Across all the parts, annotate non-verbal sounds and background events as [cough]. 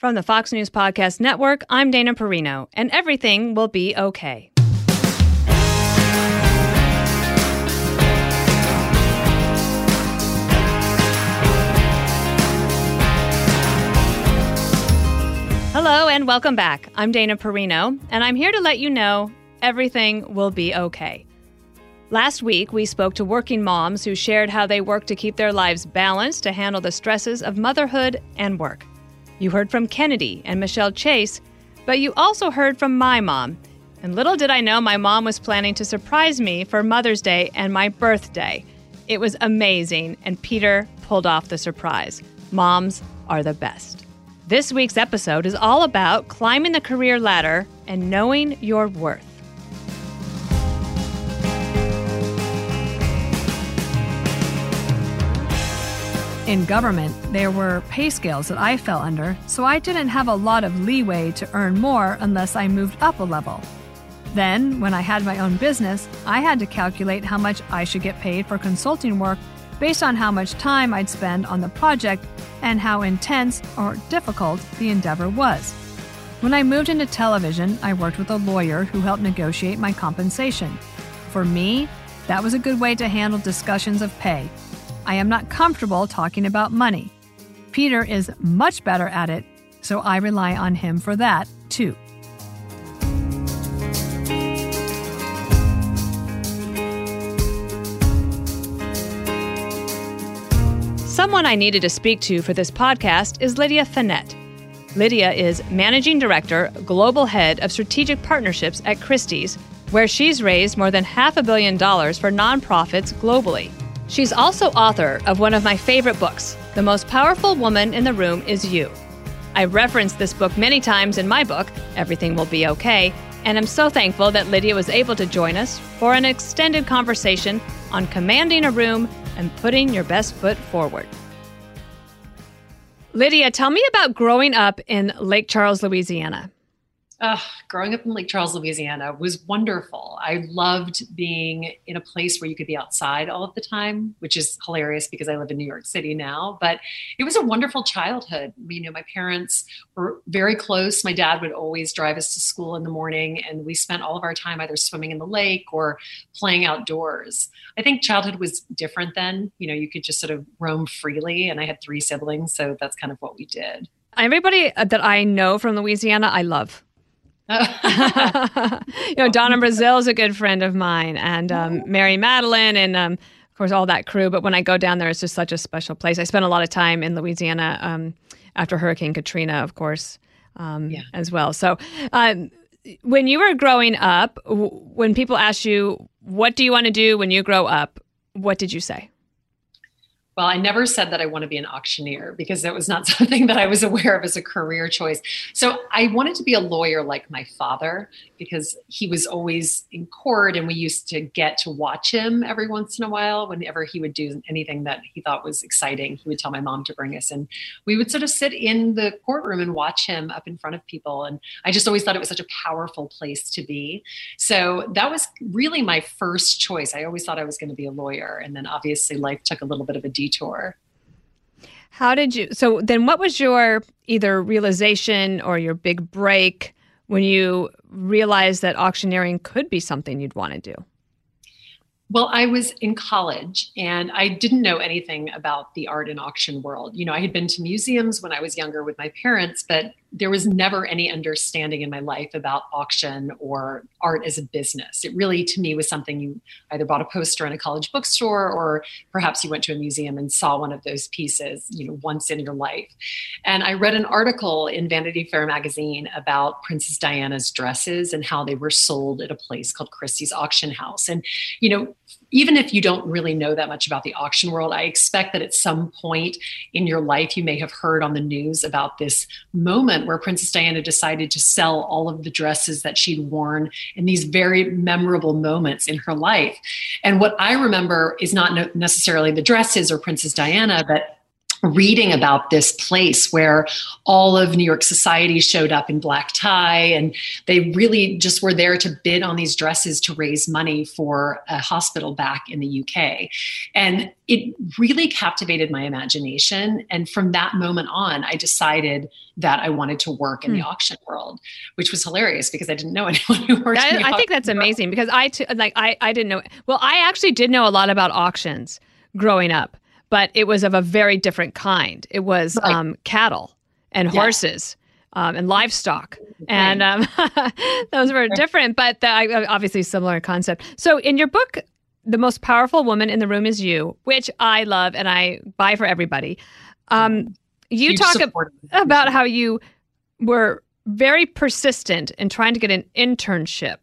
From the Fox News Podcast Network, I'm Dana Perino, and everything will be okay. Hello, and welcome back. I'm Dana Perino, and I'm here to let you know everything will be okay. Last week, we spoke to working moms who shared how they work to keep their lives balanced to handle the stresses of motherhood and work. You heard from Kennedy and Michelle Chase, but you also heard from my mom. And little did I know my mom was planning to surprise me for Mother's Day and my birthday. It was amazing, and Peter pulled off the surprise. Moms are the best. This week's episode is all about climbing the career ladder and knowing your worth. In government, there were pay scales that I fell under, so I didn't have a lot of leeway to earn more unless I moved up a level. Then, when I had my own business, I had to calculate how much I should get paid for consulting work based on how much time I'd spend on the project and how intense or difficult the endeavor was. When I moved into television, I worked with a lawyer who helped negotiate my compensation. For me, that was a good way to handle discussions of pay I am not comfortable talking about money. Peter is much better at it, so I rely on him for that, too. Someone I needed to speak to for this podcast is Lydia Fenet. Lydia is Managing Director, Global Head of Strategic Partnerships at Christie's, where she's raised more than half a billion dollars for nonprofits globally. She's also author of one of my favorite books, The Most Powerful Woman in the Room Is You. I referenced this book many times in my book, Everything Will Be Okay, and I'm so thankful that Lydia was able to join us for an extended conversation on commanding a room and putting your best foot forward. Lydia, tell me about growing up in Lake Charles, Louisiana. Uh, growing up in Lake Charles, Louisiana was wonderful. I loved being in a place where you could be outside all of the time, which is hilarious because I live in New York City now. But it was a wonderful childhood. You know, my parents were very close. My dad would always drive us to school in the morning, and we spent all of our time either swimming in the lake or playing outdoors. I think childhood was different then. You know, you could just sort of roam freely, and I had three siblings, so that's kind of what we did. Everybody that I know from Louisiana, I love. [laughs] you know, Donna Brazile is a good friend of mine, and um, Mary Matalin, and um, of course all that crew. But when I go down there, it's just such a special place. I spent a lot of time in Louisiana um, after Hurricane Katrina, of course, um, yeah. as well. So, um, when you were growing up, when people ask you, "What do you want to do when you grow up?" What did you say? Well, I never said that I want to be an auctioneer because that was not [laughs] something that I was aware of as a career choice. So I wanted to be a lawyer like my father because he was always in court and we used to get to watch him every once in a while whenever he would do anything that he thought was exciting. He would tell my mom to bring us and we would sort of sit in the courtroom and watch him up in front of people. And I just always thought it was such a powerful place to be. So that was really my first choice. I always thought I was going to be a lawyer. And then obviously life took a little bit of a detour. How did you? So then, what was your either realization or your big break when you realized that auctioneering could be something you'd want to do? Well, I was in college and I didn't know anything about the art and auction world. You know, I had been to museums when I was younger with my parents, but there was never any understanding in my life about auction or art as a business. It really, to me, was something you either bought a poster in a college bookstore or perhaps you went to a museum and saw one of those pieces, you know, once in your life. And I read an article in Vanity Fair magazine about Princess Diana's dresses and how they were sold at a place called Christie's Auction House. And, you know, even if you don't really know that much about the auction world, I expect that at some point in your life you may have heard on the news about this moment where Princess Diana decided to sell all of the dresses that she'd worn in these very memorable moments in her life. And what I remember is not necessarily the dresses or Princess Diana, but reading about this place where all of New York society showed up in black tie and they really just were there to bid on these dresses to raise money for a hospital back in the UK. And it really captivated my imagination. And from that moment on, I decided that I wanted to work in the hmm. auction world, which was hilarious because I didn't know [laughs] anyone who worked. That, I think that's world. amazing because I t- like I I didn't know. Well, I actually did know a lot about auctions growing up but it was of a very different kind. It was right. um, cattle and horses. Um, and livestock, and um, [laughs] those were different, but the, obviously similar concept. So, in your book, "The Most Powerful Woman in the Room Is You," which I love and I buy for everybody, um, you Huge talk ab- about how you were very persistent in trying to get an internship.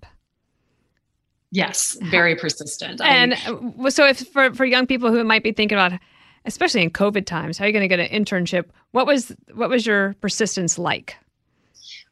Yes, very persistent. And I, so, if for for young people who might be thinking about especially in COVID times? How are you going to get an internship? What was what was your persistence like?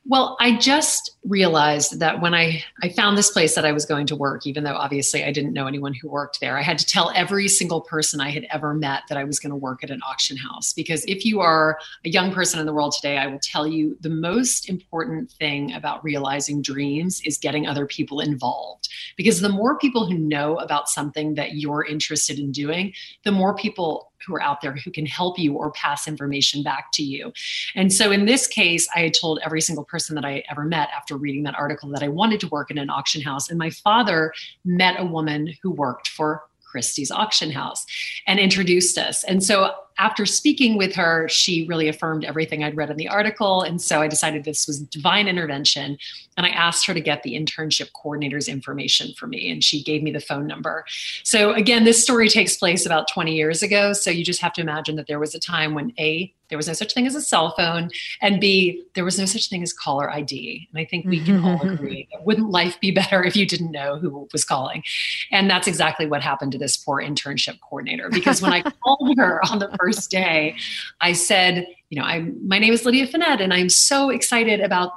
Well, I just realized that when I, I found this place that I was going to work, even though obviously I didn't know anyone who worked there, I had to tell every single person I had ever met that I was going to work at an auction house. Because if you are a young person in the world today, I will tell you the most important thing about realizing dreams is getting other people involved. Because the more people who know about something that you're interested in doing, the more people who are out there who can help you or pass information back to you. And so in this case, I had told every single person that I ever met after reading that article that I wanted to work in an auction house. And my father met a woman who worked for Christie's auction house and introduced us. And so after speaking with her, she really affirmed everything I'd read in the article. And so I decided this was divine intervention. And I asked her to get the internship coordinator's information for me. And she gave me the phone number. So again, this story takes place about 20 years ago. So you just have to imagine that there was a time when A, there was no such thing as a cell phone, and B, there was no such thing as caller ID. And I think we can all mm-hmm. agree that wouldn't life be better if you didn't know who was calling? And that's exactly what happened to this poor internship coordinator. Because when I [laughs] called her on the first day, I said, you know, I'm my name is Lydia Fenet, and I'm so excited about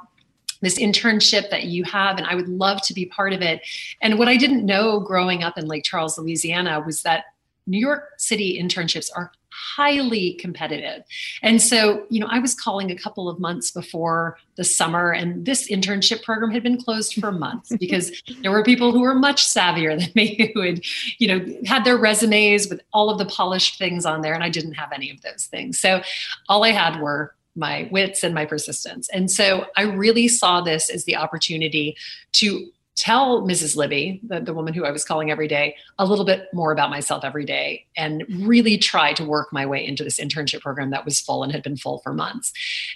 this internship that you have and i would love to be part of it and what i didn't know growing up in lake charles louisiana was that new york city internships are highly competitive. And so, you know, I was calling a couple of months before the summer, and this internship program had been closed for months [laughs] because there were people who were much savvier than me [laughs] who had, you know, had their resumes with all of the polished things on there, and I didn't have any of those things. So all I had were my wits and my persistence. And so I really saw this as the opportunity to tell Mrs. Libby, the, the woman who I was calling every day, a little bit more about myself every day and really try to work my way into this internship program that was full and had been full for months.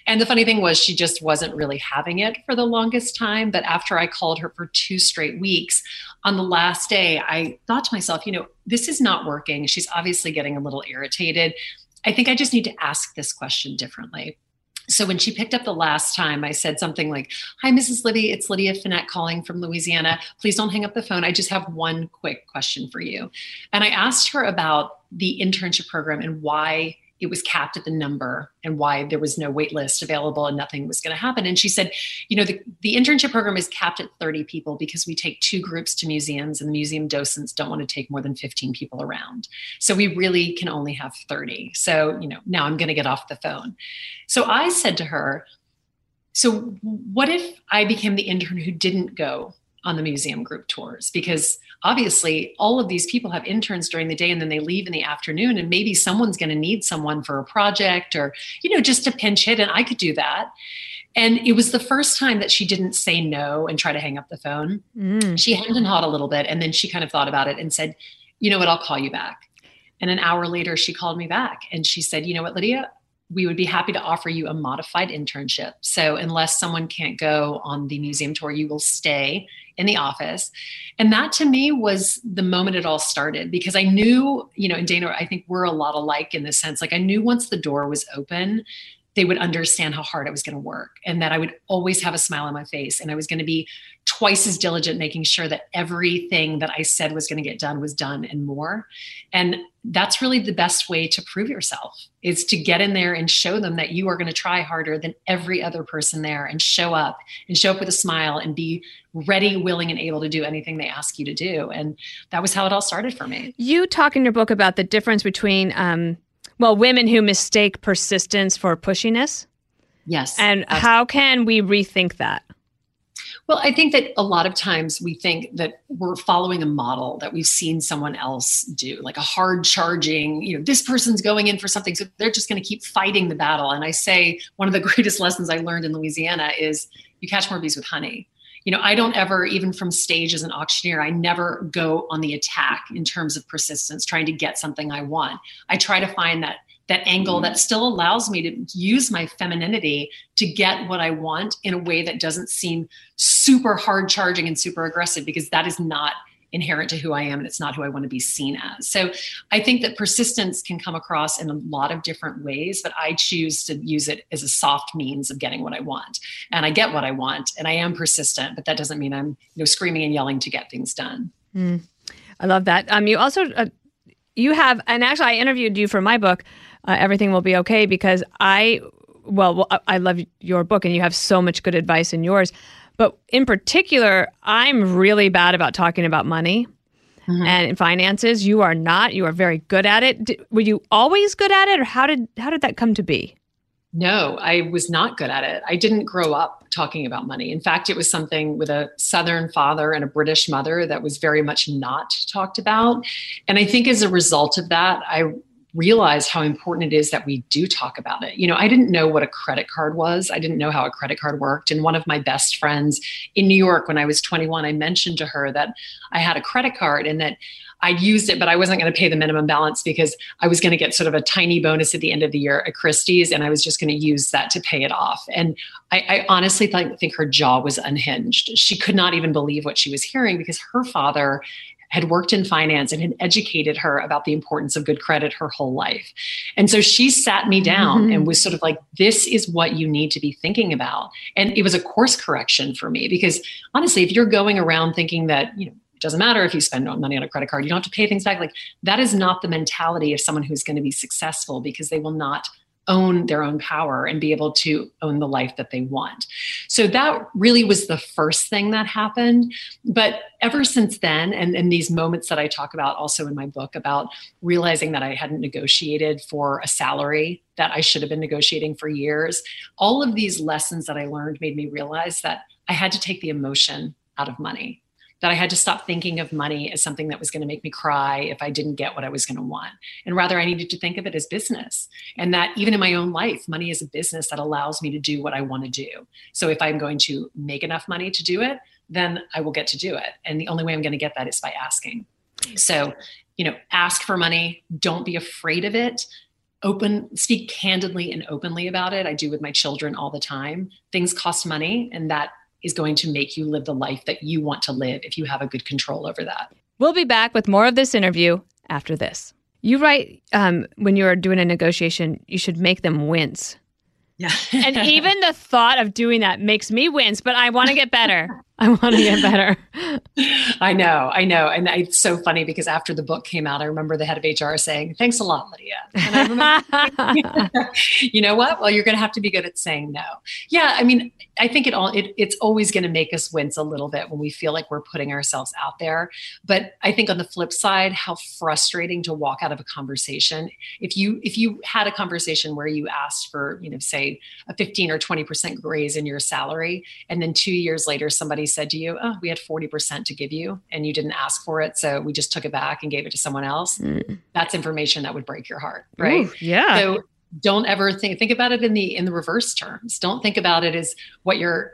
And the funny thing was, she just wasn't really having it for the longest time. But after I called her for two straight weeks, on the last day, I thought to myself, you know, this is not working. She's obviously getting a little irritated. I think I just need to ask this question differently so when she picked up the last time, I said something like, Hi, Mrs. Libby, it's Lydia Fenet calling from Louisiana. Please don't hang up the phone. I just have one quick question for you. And I asked her about the internship program and why it was capped at the number and why there was no wait list available and nothing was going to happen. And she said, you know, the, the internship program is capped at 30 people because we take two groups to museums and the museum docents don't want to take more than 15 people around. So we really can only have 30. So, you know, now I'm going to get off the phone. So I said to her, so what if I became the intern who didn't go on the museum group tours because obviously all of these people have interns during the day and then they leave in the afternoon and maybe someone's going to need someone for a project or you know just a pinch hit and I could do that. And it was the first time that she didn't say no and try to hang up the phone. Mm. She hemmed and hawed a little bit and then she kind of thought about it and said, "You know what, I'll call you back." And an hour later she called me back and she said, "You know what, Lydia, we would be happy to offer you a modified internship. So, unless someone can't go on the museum tour, you will stay in the office. And that to me was the moment it all started because I knew, you know, and Dana, I think we're a lot alike in the sense like I knew once the door was open, they would understand how hard I was going to work and that I would always have a smile on my face and I was going to be twice as diligent making sure that everything that I said was going to get done was done and more. And that's really the best way to prove yourself is to get in there and show them that you are going to try harder than every other person there and show up and show up with a smile and be ready, willing, and able to do anything they ask you to do. And that was how it all started for me. You talk in your book about the difference between um, Well, women who mistake persistence for pushiness. Yes. And absolutely. how can we rethink that? Well, I think that a lot of times we think that we're following a model that we've seen someone else do, like a hard charging, you know, this person's going in for something. So they're just going to keep fighting the battle. And I say one of the [laughs] greatest lessons I learned in Louisiana is you catch more bees with honey. You know, I don't ever, even from stage as an auctioneer, I never go on the attack in terms of persistence, trying to get something I want. I try to find that that angle that still allows me to use my femininity to get what I want in a way that doesn't seem super hard charging and super aggressive because that is not inherent to who I am and it's not who I want to be seen as. So I think that persistence can come across in a lot of different ways, but I choose to use it as a soft means of getting what I want. And I get what I want and I am persistent, but that doesn't mean I'm you know screaming and yelling to get things done. Mm. I love that. Um, you also uh, you have, and actually, I interviewed you for my book uh, everything will be okay because I, well, I love your book and you have so much good advice in yours. But in particular, I'm really bad about talking about money mm-hmm. and finances. You are not. You are very good at it. Did, were you always good at it, or how did how did that come to be? No, I was not good at it. I didn't grow up talking about money. In fact, it was something with a Southern father and a British mother that was very much not talked about. And I think as a result of that, I realize how important it is that we do talk about it. You know, I didn't know what a credit card was. I didn't know how a credit card worked. And one of my best friends in New York when I was 21, I mentioned to her that I had a credit card and that I'd used it, but I wasn't going to pay the minimum balance because I was going to get sort of a tiny bonus at the end of the year at Christie's, and I was just going to use that to pay it off. And I, I honestly th- think her jaw was unhinged. She could not even believe what she was hearing because her father had worked in finance and had educated her about the importance of good credit her whole life. And so she sat me down mm-hmm. and was sort of like, this is what you need to be thinking about. And it was a course correction for me because honestly, if you're going around thinking that, you know, it doesn't matter if you spend money on a credit card, you don't have to pay things back. Like that is not the mentality of someone who's going to be successful because they will not own their own power and be able to own the life that they want. So that really was the first thing that happened. But ever since then, and, and these moments that I talk about also in my book about realizing that I hadn't negotiated for a salary that I should have been negotiating for years, all of these lessons that I learned made me realize that I had to take the emotion out of money that I had to stop thinking of money as something that was going to make me cry if I didn't get what I was going to want. And rather, I needed to think of it as business. And that even in my own life, money is a business that allows me to do what I want to do. So if I'm going to make enough money to do it, then I will get to do it. And the only way I'm going to get that is by asking. So, you know, ask for money, don't be afraid of it open speak candidly and openly about it i do with my children all the time things cost money and that is going to make you live the life that you want to live if you have a good control over that. We'll be back with more of this interview after this. You write um, when you're doing a negotiation, you should make them wince. Yeah. and even the thought of doing that makes me wince, but I want to get better. [laughs] I want to get better. [laughs] I know, I know. And it's so funny because after the book came out, I remember the head of HR saying, Thanks a lot, Lydia. Remember, [laughs] [laughs] you know what? Well, you're going to have to be good at saying no. Yeah, I mean, I think it all, it, it's always going to make us wince a little bit when we feel like we're putting ourselves out there. But I think on the flip side, how frustrating to walk out of a conversation. If you, if you had a conversation where you asked for, you know, say a 15 or 20% raise in your salary, and then two years later, somebody somebody said to you, Oh, we had 40% to give you and you didn't ask for it. So we just took it back and gave it to someone else. Mm. That's information that would break your heart. Right. Ooh, yeah. So don't ever think think about it in the in the reverse terms. Don't think about it as what you're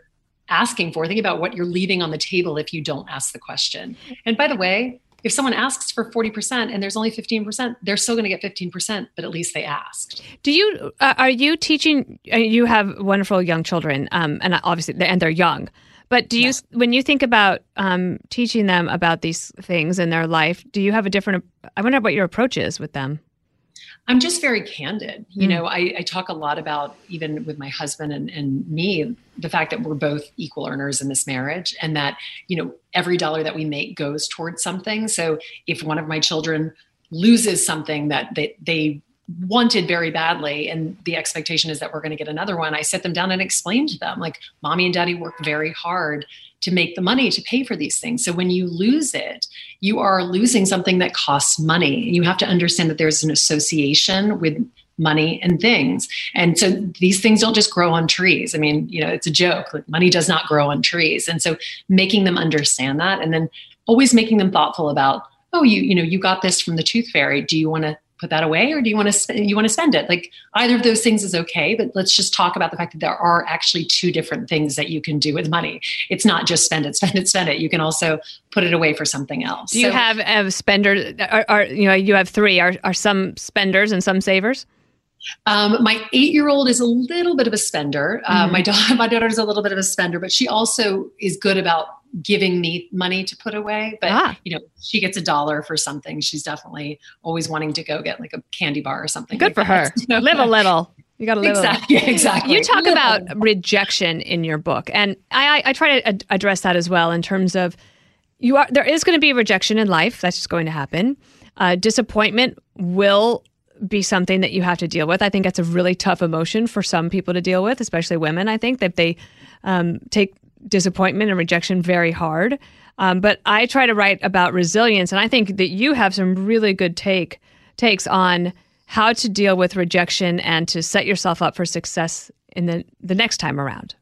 asking for. Think about what you're leaving on the table if you don't ask the question. And by the way, if someone asks for 40% and there's only 15%, they're still going to get 15%, but at least they asked. Do you, uh, are you teaching, uh, you have wonderful young children, um, and obviously, and they're young. But do you, when you think about um, teaching them about these things in their life, do you have a different? I wonder what your approach is with them. I'm just very candid. You mm. know, I, I, talk a lot about even with my husband and, and me, the fact that we're both equal earners in this marriage, and that you know every dollar that we make goes towards something. So if one of my children loses something that they, they wanted very badly and the expectation is that we're going to get another one. I sit them down and explain to them like mommy and daddy work very hard to make the money to pay for these things. So when you lose it you are losing something that costs money. You have to understand that there's an association with money and things. And so these things don't just grow on trees. I mean you know it's a joke. Like money does not grow on trees. And so making them understand that and then always making them thoughtful about oh you you know you got this from the tooth fairy. Do you want to put that away or do you want to spend you want to spend it? Like either of those things is okay but let's just talk about the fact that there are actually two different things that you can do with money. It's not just spend it [laughs] spend it spend it. You can also put it away for something else. Do you so, have a spender are, are, you know you have three. Are, are some spenders and some savers? Um, my eight-year-old is a little bit of a spender. Uh, mm-hmm. my [laughs] daughter, my daughter is a little bit of a spender, but she also is good about giving me money to put away but ah. you know she gets a dollar for something she's definitely always wanting to go get like a candy bar or something good like for that. her [laughs] you know? live a little you got to live exactly exactly you talk about rejection in your book and i i try to ad- address that as well in terms of you are there is going to be rejection in life that's just going to happen uh, disappointment will be something that you have to deal with. I think that's a really tough emotion for some people to deal with, especially women. I think that they um, take disappointment and rejection very hard. Um, but I try to write about resilience, and I think that you have some really good take takes on how to deal with rejection and to set yourself up for success in the the next time around.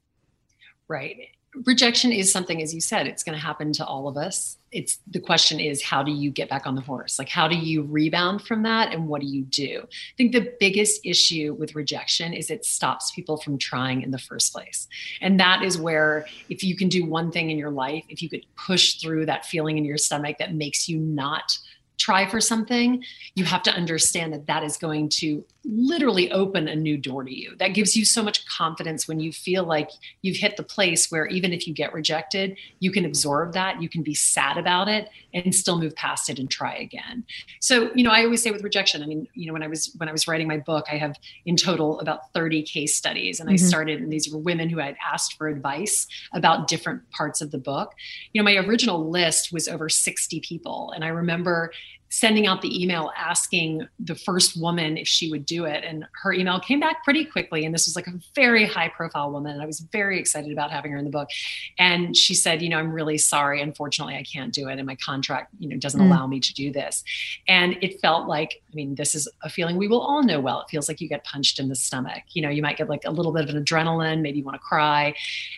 Right rejection is something as you said it's going to happen to all of us it's the question is how do you get back on the horse? Like how do you rebound from that and what do you do? I think the biggest issue with rejection is it stops people from trying in the first place. And that is where if you can do one thing in your life if you could push through that feeling in your stomach that makes you not try for something, you have to understand that that is going to literally open a new door to you. That gives you so much confidence when you feel like you've hit the place where even if you get rejected, you can absorb that, you can be sad about it and still move past it and try again. So, you know, I always say with rejection, I mean, you know, when I was when I was writing my book, I have in total about 30 case studies and mm-hmm. I started and these were women who had asked for advice about different parts of the book. You know, my original list was over 60 people and I remember sending out the email asking the first woman if she would do it. And her email came back pretty quickly. And this was like a very high profile woman. And I was very excited about having her in the book. And she said, you know, I'm really sorry. Unfortunately, I can't do it. And my contract, you know, doesn't mm. allow me to do this. And it felt like, I mean, this is a feeling we will all know well. It feels like you get punched in the stomach. You know, you might get like a little bit of an adrenaline, maybe you want to cry.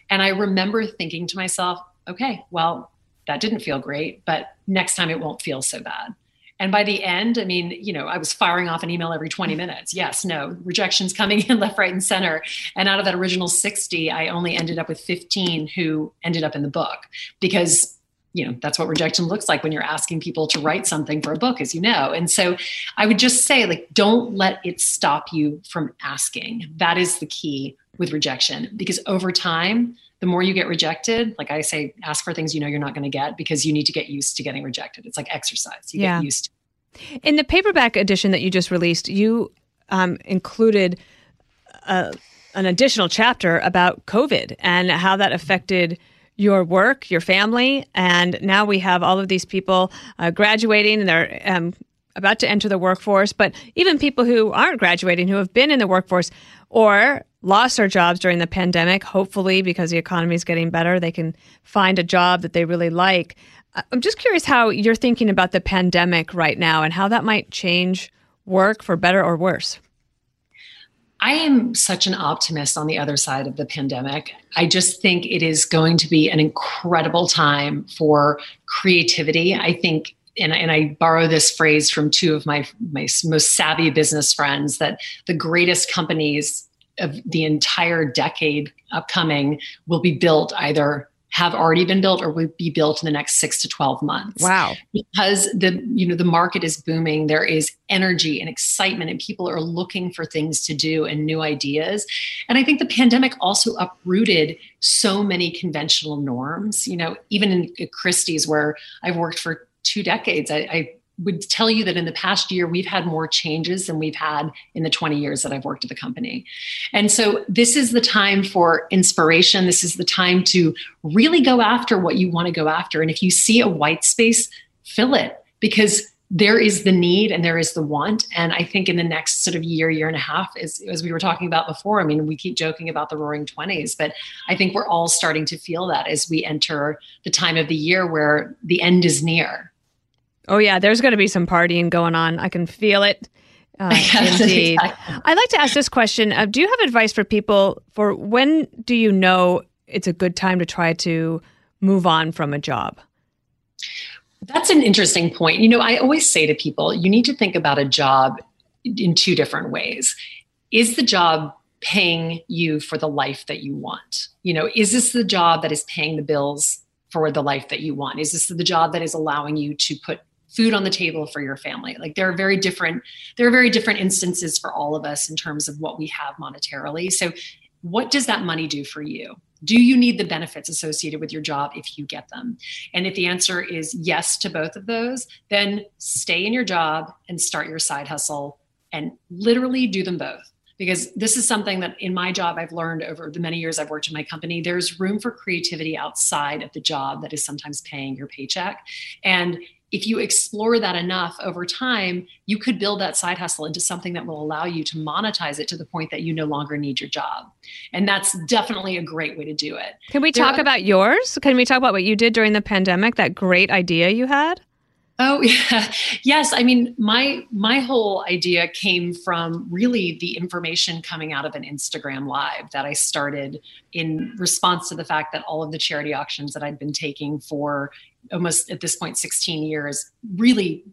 And I remember thinking to myself, okay, well, that didn't feel great, but next time it won't feel so bad. And by the end, I mean, you know, I was firing off an email every 20 minutes. Yes, no, rejections coming [laughs] in left, right, and center. And out of that original 60, I only ended up with 15 who ended up in the book because you know that's what rejection looks like when you're asking people to write something for a book as you know and so i would just say like don't let it stop you from asking that is the key with rejection because over time the more you get rejected, like I say, ask for things you know you're not going to get because you need to get used to getting rejected. It's like exercise. You yeah. get used to. In the paperback edition that you just released, you um, included uh, an additional chapter about COVID and how that affected your work, your family, and now we have all of these people uh, graduating and they're um, about to enter the workforce. But even people who aren't graduating, who have been in the workforce, or lost their jobs during the pandemic. Hopefully, because the economy is getting better, they can find a job that they really like. Uh, I'm just curious how you're thinking about the pandemic right now and how that might change work for better or worse. I am such an optimist on the other side of the pandemic. I just think it is going to be an incredible time for creativity. I think and, and I borrow this phrase from two of my, my most savvy business friends that the greatest companies of the entire decade upcoming will be built either have already been built or will be built in the next 6 to 12 months. Wow. Because the you know the market is booming, there is energy and excitement and people are looking for things to do and new ideas. And I think the pandemic also uprooted so many conventional norms, you know, even in Christie's where I've worked for two decades, I, I would tell you that in the past year, we've had more changes than we've had in the 20 years that I've worked at the company. And so this is the time for inspiration. This is the time to really go after what you want to go after. And if you see a white space, fill it because there is the need and there is the want. And I think in the next sort of year, year and a half, as, as we were talking about before, I mean, we keep joking about the roaring 20s, but I think we're all starting to feel that as we enter the time of the year where the end is near. Oh, yeah, there's going to be some partying going on. I can feel it. [laughs] Uh, indeed. Exactly. I'd like to ask this question. Uh, do you have advice for people for when do you know it's a good time to try to move on from a job? That's an interesting point. You know, I always say to people, you need to think about a job in two different ways. Is the job paying you for the life that you want? You know, is this the job that is paying the bills for the life that you want? Is this the job that is allowing you to put food on the table for your family? Like there are very different there are very different instances for all of us in terms of what we have monetarily. So what does that money do for you? Do you need the benefits associated with your job if you get them? And if the answer is yes to both of those, then stay in your job and start your side hustle and literally do them both. Because this is something that in my job I've learned over the many years I've worked in my company. There's room for creativity outside of the job that is sometimes paying your paycheck. And if you explore that enough over time, you could build that side hustle into something that will allow you to monetize it to the point that you no longer need your job. And that's definitely a great way to do it. Can we talk about yours? Can we talk about what you did during the pandemic, that great idea you had? Oh [laughs] yeah. Yes, I mean my my whole idea came from really the information coming out of an Instagram live that I started in response to the fact that all of the charity auctions that I'd been taking for almost at this point 16 years really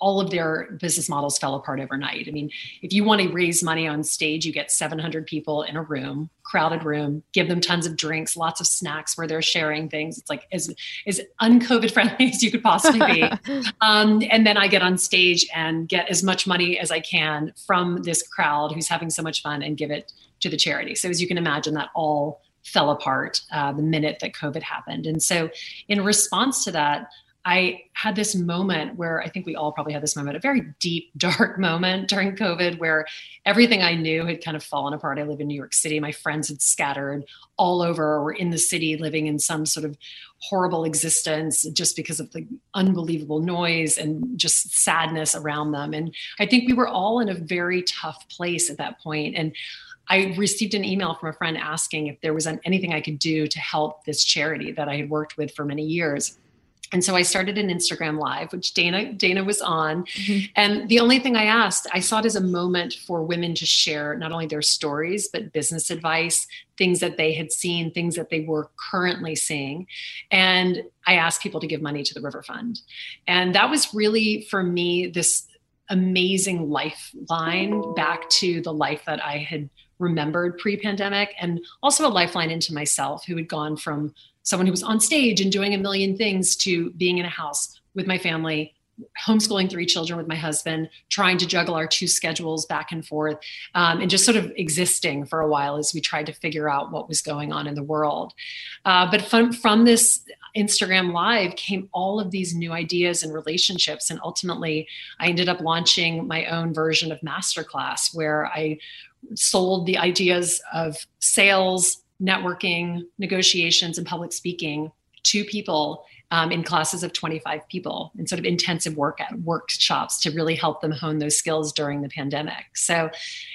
all of their business models fell apart overnight. I mean, if you want to raise money on stage, you get 700 people in a room, crowded room, give them tons of drinks, lots of snacks where they're sharing things. It's like as as uncovid [laughs] friendly as you could possibly be. [laughs] um, and then I get on stage and get as much money as I can from this crowd who's having so much fun and give it to the charity. So as you can imagine, that all fell apart uh, the minute that COVID happened. And so, in response to that, I had this moment where I think we all probably had this moment, a very deep, [laughs] dark moment during COVID where everything I knew had kind of fallen apart. I live in New York City. My friends had scattered all over or were in the city living in some sort of horrible existence just because of the unbelievable noise and just sadness around them. And I think we were all in a very tough place at that point. And I received an email from a friend asking if there was anything I could do to help this charity that I had worked with for many years. And so I started an Instagram live, which Dana Dana was on. Mm-hmm. And the only thing I asked, I saw it as a moment for women to share not only their stories, but business advice, things that they had seen, things that they were currently seeing. And I asked people to give money to the River Fund. And that was really for me this amazing lifeline back to the life that I had remembered pre-pandemic and also a lifeline into myself who had gone from someone who was on stage and doing a million things to being in a house with my family homeschooling three children with my husband trying to juggle our two schedules back and forth um, and just sort of existing for a while as we tried to figure out what was going on in the world. Uh, but from, from this instagram live came all of these new ideas and relationships and ultimately i ended up launching my own version of masterclass where i sold the ideas of sales, networking, negotiations, and public speaking to people um, in classes of 25 people in sort of intensive work at workshops to really help them hone those skills during the pandemic. So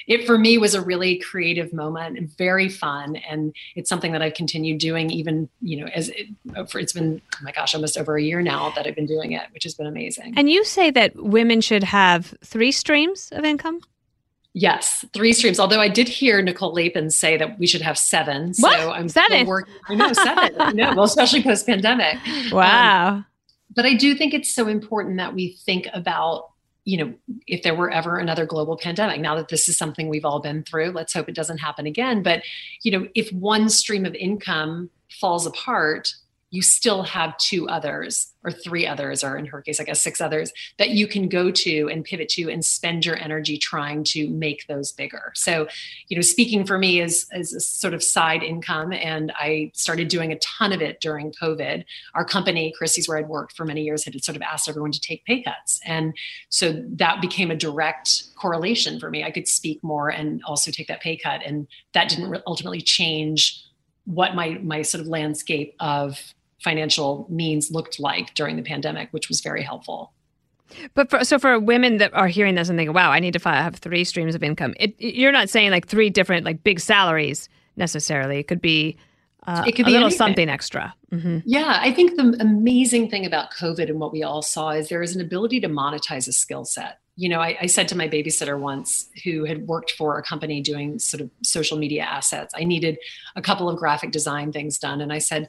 it for me was a really creative moment and very fun. And it's something that I've continued doing even, you know, as it, it's been, oh my gosh, almost over a year now that I've been doing it, which has been amazing. And you say that women should have three streams of income? Yes, three streams. Although I did hear Nicole Lapin say that we should have seven. So what? I'm seven. Working, I know seven. I know. Well, especially post pandemic. [laughs] Wow. Um, but I do think it's so important that we think about, you know, if there were ever another global pandemic. Now that this is something we've all been through, let's hope it doesn't happen again. But you know, if one stream of income falls apart, you still have two others or three others or in her case i guess six others that you can go to and pivot to and spend your energy trying to make those bigger. So you know speaking for me is as a sort of side income and i started doing a ton of it during covid. Our company christie's where i'd worked for many years had sort of asked everyone to take pay cuts. And so that became a direct correlation for me. I could speak more and also take that pay cut and that didn't ultimately change what my my sort of landscape of financial means looked like during the pandemic, which was very helpful. But for, so for women that are hearing this and thinking, "Wow, I need to have three streams of income," it, you're not saying like three different like big salaries necessarily. It could be uh, it could be a little anything. something extra. Mm-hmm. Yeah, I think the amazing thing about COVID and what we all saw is there is an ability to monetize a skill set. You know, I, I, said to my babysitter once, who had worked for a company doing sort of social media assets, I needed a couple of graphic design things done, and I said,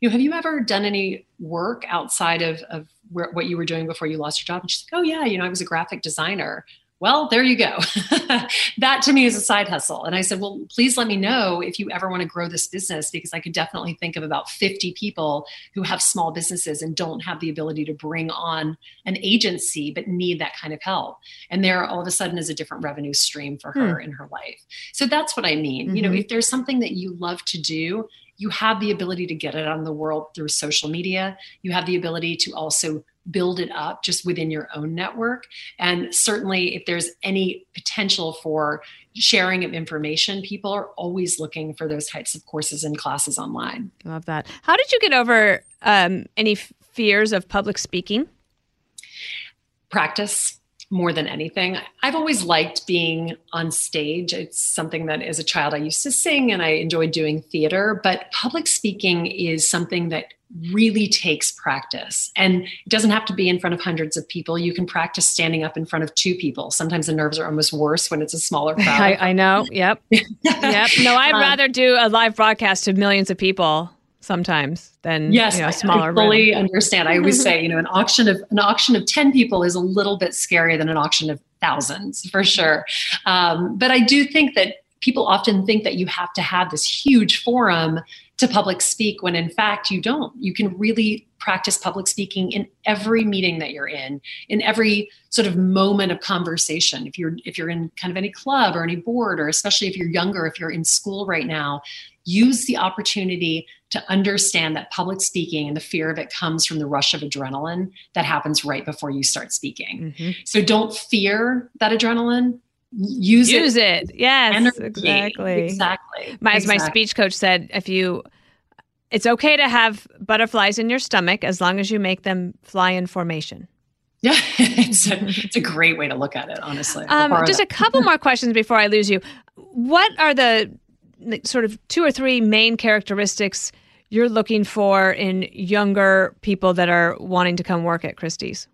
you know, have you ever done any work outside of, of where, what you were doing before you lost your job? And she's like, oh yeah, you know, I was a graphic designer well, there you go. [laughs] that to me is a side hustle. And I said, well, please let me know if you ever want to grow this business because I could definitely think of about 50 people who have small businesses and don't have the ability to bring on an agency but need that kind of help. And there all of a sudden is a different revenue stream for her hmm. in her life. So that's what I mean. Mm-hmm. You know, mm-hmm. if there's something that you love to do, you have the ability to get it on the world through social media. You have the ability to also build it up just within your own network. And certainly, if there's any potential for sharing of information, people are always looking for those types of courses and classes online. Love that. How did you get over um, any fears of public speaking? Practice more than anything. I've always liked being on stage. It's something that as a child I used to sing and I enjoyed doing theater, but public speaking is something that really takes practice. And it doesn't have to be in front of hundreds of people. You can practice standing up in front of two people. Sometimes the nerves are almost worse when it's a smaller crowd. [laughs] I, I know. Yep. [laughs] yep. No, I'd um, rather do a live broadcast to millions of people sometimes than yes, you know, smaller. I fully room. understand. I always say, [laughs] you know, an auction of an auction of ten people is a little bit scarier than an auction of thousands for sure. Um, but I do think that people often think that you have to have this huge forum to public speak when in fact you don't. You can really practice public speaking in every meeting that you're in, in every sort of moment of conversation. If you're if you're in kind of any club or any board, or especially if you're younger, if you're in school right now, use the opportunity to understand that public speaking and the fear of it comes from the rush of adrenaline that happens right before you start speaking. Mm-hmm. So don't fear that adrenaline. Use, use it. it. Yes, Energy. exactly. Exactly. My, as my speech coach said, if you, it's okay to have butterflies in your stomach as long as you make them fly in formation. [laughs] Yeah, it's a, it's a great way to look at it, honestly. Um, just a couple more questions before I lose you. What are the sort of two or three main characteristics you're looking for in younger people that are wanting to come work at Christie's?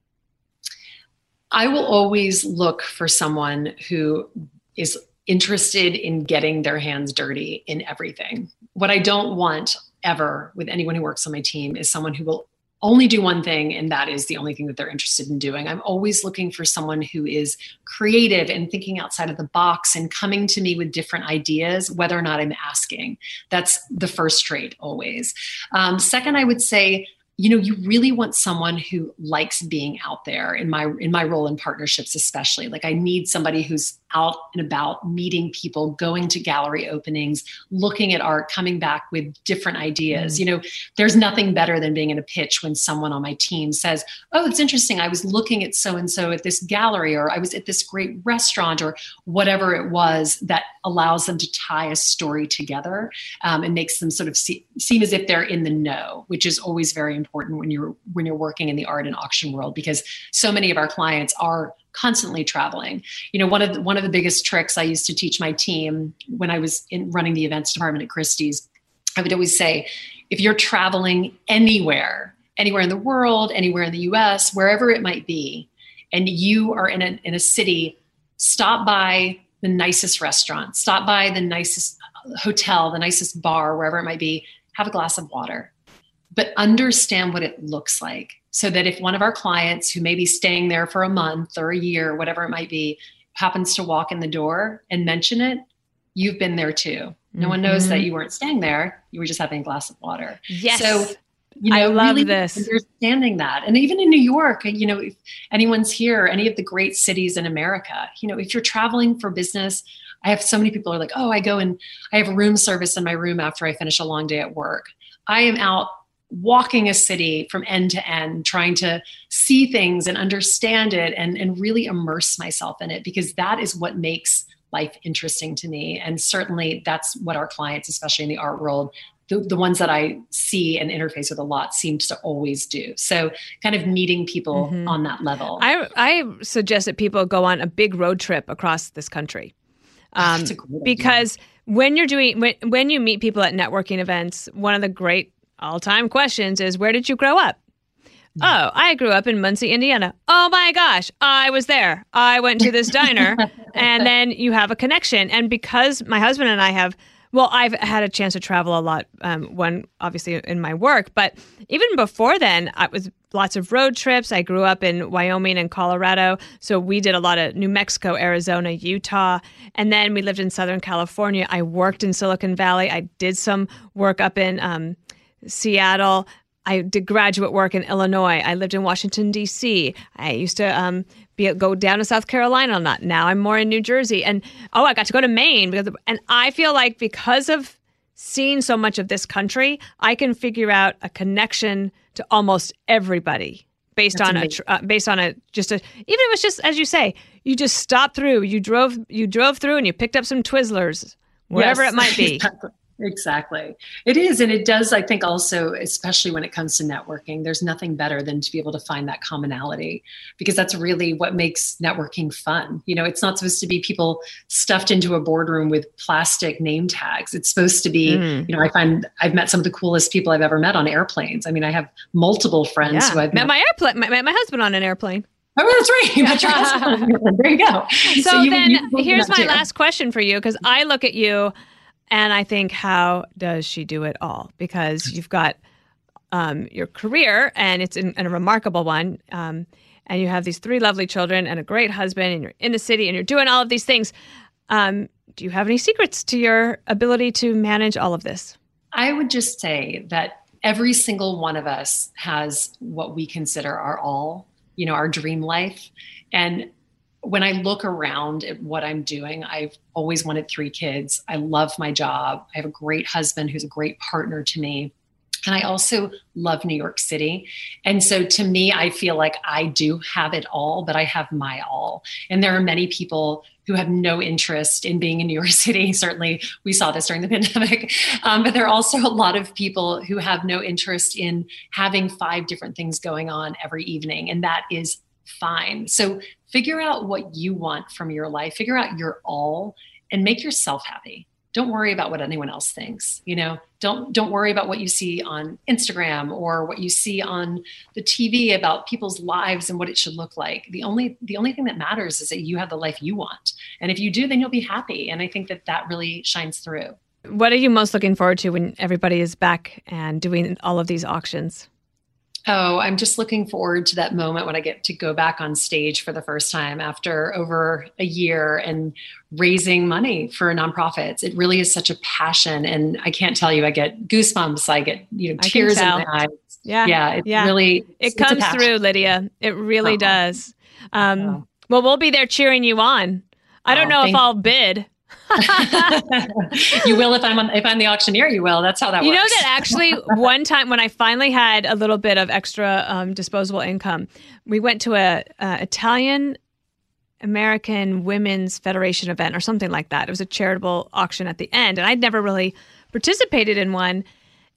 I will always look for someone who is interested in getting their hands dirty in everything. What I don't want ever with anyone who works on my team is someone who will only do one thing and that is the only thing that they're interested in doing. I'm always looking for someone who is creative and thinking outside of the box and coming to me with different ideas, whether or not I'm asking. That's the first trait always. Um, second, I would say you know you really want someone who likes being out there in my in my role in partnerships especially like i need somebody who's out and about meeting people going to gallery openings looking at art coming back with different ideas mm. you know there's nothing better than being in a pitch when someone on my team says oh it's interesting i was looking at so and so at this gallery or i was at this great restaurant or whatever it was that allows them to tie a story together um, and makes them sort of see, seem as if they're in the know which is always very important when you're when you're working in the art and auction world because so many of our clients are constantly traveling. You know, one of the, one of the biggest tricks I used to teach my team when I was in running the events department at Christie's, I would always say, if you're traveling anywhere, anywhere in the world, anywhere in the US, wherever it might be, and you are in a, in a city, stop by the nicest restaurant, stop by the nicest uh, hotel, the nicest bar, wherever it might be, have a glass of water, but understand what it looks like so that if one of our clients who may be staying there for a month or a year, whatever it might be, happens to walk in the door and mention it, you've been there too. No mm-hmm. one knows that mm-hmm. you weren't staying there. You were just having a glass of water. Yes. So, you know, I love really this. Understanding that. And even in New York, you know, if anyone's here, any of the great cities in America, you know, if you're traveling for business, I have so many people are like, oh, I go and I have room service in my room after I finish a long day at work. I am out walking a city from end to end, trying to see things and understand it and, and really immerse myself in it because that is what makes life interesting to me. And certainly that's what our clients, especially in the art world, the, the ones that I see and interface with a lot seem to always do. So kind of meeting people mm-hmm. on that level. I, I suggest that people go on a big road trip across this country. Um, because when you're doing when, when you meet people at networking events, one of the great all-time questions is where did you grow up? Oh, I grew up in Muncie, Indiana. Oh my gosh, I was there. I went to this diner. [laughs] and then you have a connection. And because my husband and I have, well, I've had a chance to travel a lot, um, one obviously in my work, but even before then, I was lots of road trips. I grew up in Wyoming and Colorado. So we did a lot of New Mexico, Arizona, Utah. And then we lived in Southern California. I worked in Silicon Valley. I did some work up in um, Seattle. I did graduate work in Illinois. I lived in Washington D.C. I used to um, be go down to South Carolina a lot. Now I'm more in New Jersey, and oh, I got to go to Maine because, and I feel like because of seeing so much of this country, I can figure out a connection to almost everybody based That's on amazing. a uh, based on a just a even if it was just as you say, you just stopped through, you drove you drove through, and you picked up some Twizzlers, whatever yes, it might be. [laughs] Exactly. It is. And it does, I think, also, especially when it comes to networking, there's nothing better than to be able to find that commonality because that's really what makes networking fun. You know, it's not supposed to be people stuffed into a boardroom with plastic name tags. It's supposed to be, mm. you know, I find I've met some of the coolest people I've ever met on airplanes. I mean, I have multiple friends yeah. who I've met, met my airplane, met my husband on an airplane. Oh, that's right. You [laughs] met your husband. there you go. So, so you, then you here's my too. last question for you because I look at you and I think, how does she do it all? Because you've got um, your career, and it's in, a remarkable one. Um, and you have these three lovely children and a great husband, and you're in the city, and you're doing all of these things. Um, do you have any secrets to your ability to manage all of this? I would just say that every single one of us has what we consider our all, you know, our dream life. And when I look around at what I'm doing, I've always wanted three kids. I love my job. I have a great husband who's a great partner to me. And I also love New York City. And so to me, I feel like I do have it all, but I have my all. And there are many people who have no interest in being in New York [laughs] City. Certainly, we saw this during the [laughs] pandemic. Um, but there are also a lot of people who have no interest in having five different things going on every evening. And that is fine. So figure out what you want from your life, figure out your all and make yourself happy. Don't worry about what anyone else thinks. You know, don't don't worry about what you see on Instagram or what you see on the TV about people's lives and what it should look like. The only the only thing that matters is that you have the life you want. And if you do, then you'll be happy. And I think that that really shines through. What are you most looking forward to when everybody is back and doing all of these auctions? Oh, I'm just looking forward to that moment when I get to go back on stage for the first time after over a year and raising money for nonprofits. It really is such a passion. And I can't tell you, I get goosebumps. I get, you know, tears in my eyes. Yeah. Yeah. It yeah. really, it comes through, Lydia. It really oh. does. Um, oh. Well, we'll be there cheering you on. I don't oh, know if I'll bid. [laughs] you will if I'm on, if I'm the auctioneer. You will. That's how that you works. You know that actually one time when I finally had a little bit of extra um, disposable income, we went to a, a Italian American Women's Federation event or something like that. It was a charitable auction at the end, and I'd never really participated in one.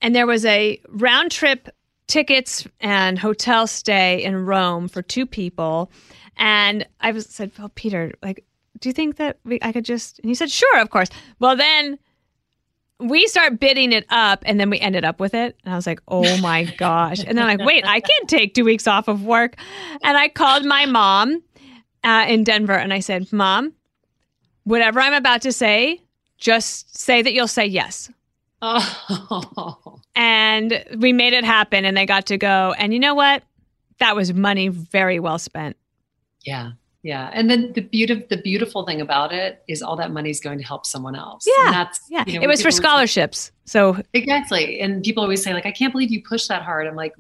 And there was a round trip tickets and hotel stay in Rome for two people. And I was said, "Well, Peter, like do you think that we, I could just? And he said, sure, of course. Well, then we start bidding it up and then we ended up with it. And I was like, oh [laughs] my gosh. And then I'm like, wait, I can't take two weeks off of work. And I called my mom uh, in Denver and I said, Mom, whatever I'm about to say, just say that you'll say yes. Oh. And we made it happen and they got to go. And you know what? That was money very well spent. Yeah. Yeah, and then the beautiful the beautiful thing about it is all that money is going to help someone else. Yeah, and that's yeah. You know, it was for scholarships. So exactly, and people always say like, "I can't believe you pushed that hard." I'm like,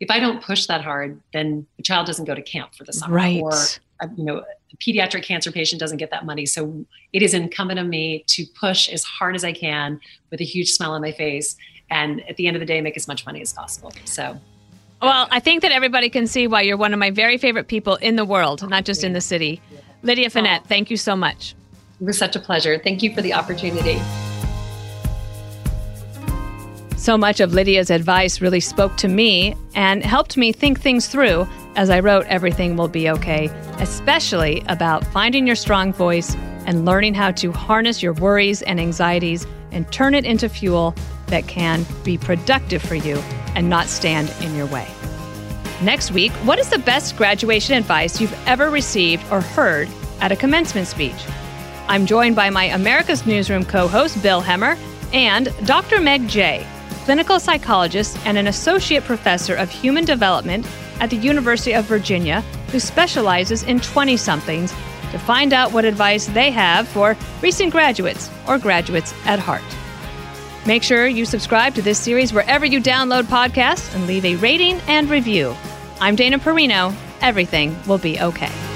if I don't push that hard, then the child doesn't go to camp for the summer, right? Or uh, you know, a pediatric cancer patient doesn't get that money. So it is incumbent on me to push as hard as I can with a huge smile on my face, and at the end of the day, make as much money as possible. So well, I think that everybody can see why you're one of my very favorite people in the world, not just in the city. Lydia Fenet, thank you so much. It was such a pleasure. Thank you for the opportunity. So much of Lydia's advice really spoke to me and helped me think things through as I wrote Everything Will Be Okay, especially about finding your strong voice and learning how to harness your worries and anxieties and turn it into fuel that can be productive for you and not stand in your way. Next week, what is the best graduation advice you've ever received or heard at a commencement speech? I'm joined by my America's Newsroom co host, Bill Hemmer, and Dr. Meg Jay, clinical psychologist and an associate professor of human development at the University of Virginia, who specializes in 20 somethings to find out what advice they have for recent graduates or graduates at heart. Make sure you subscribe to this series wherever you download podcasts and leave a rating and review. I'm Dana Perino. Everything will be okay.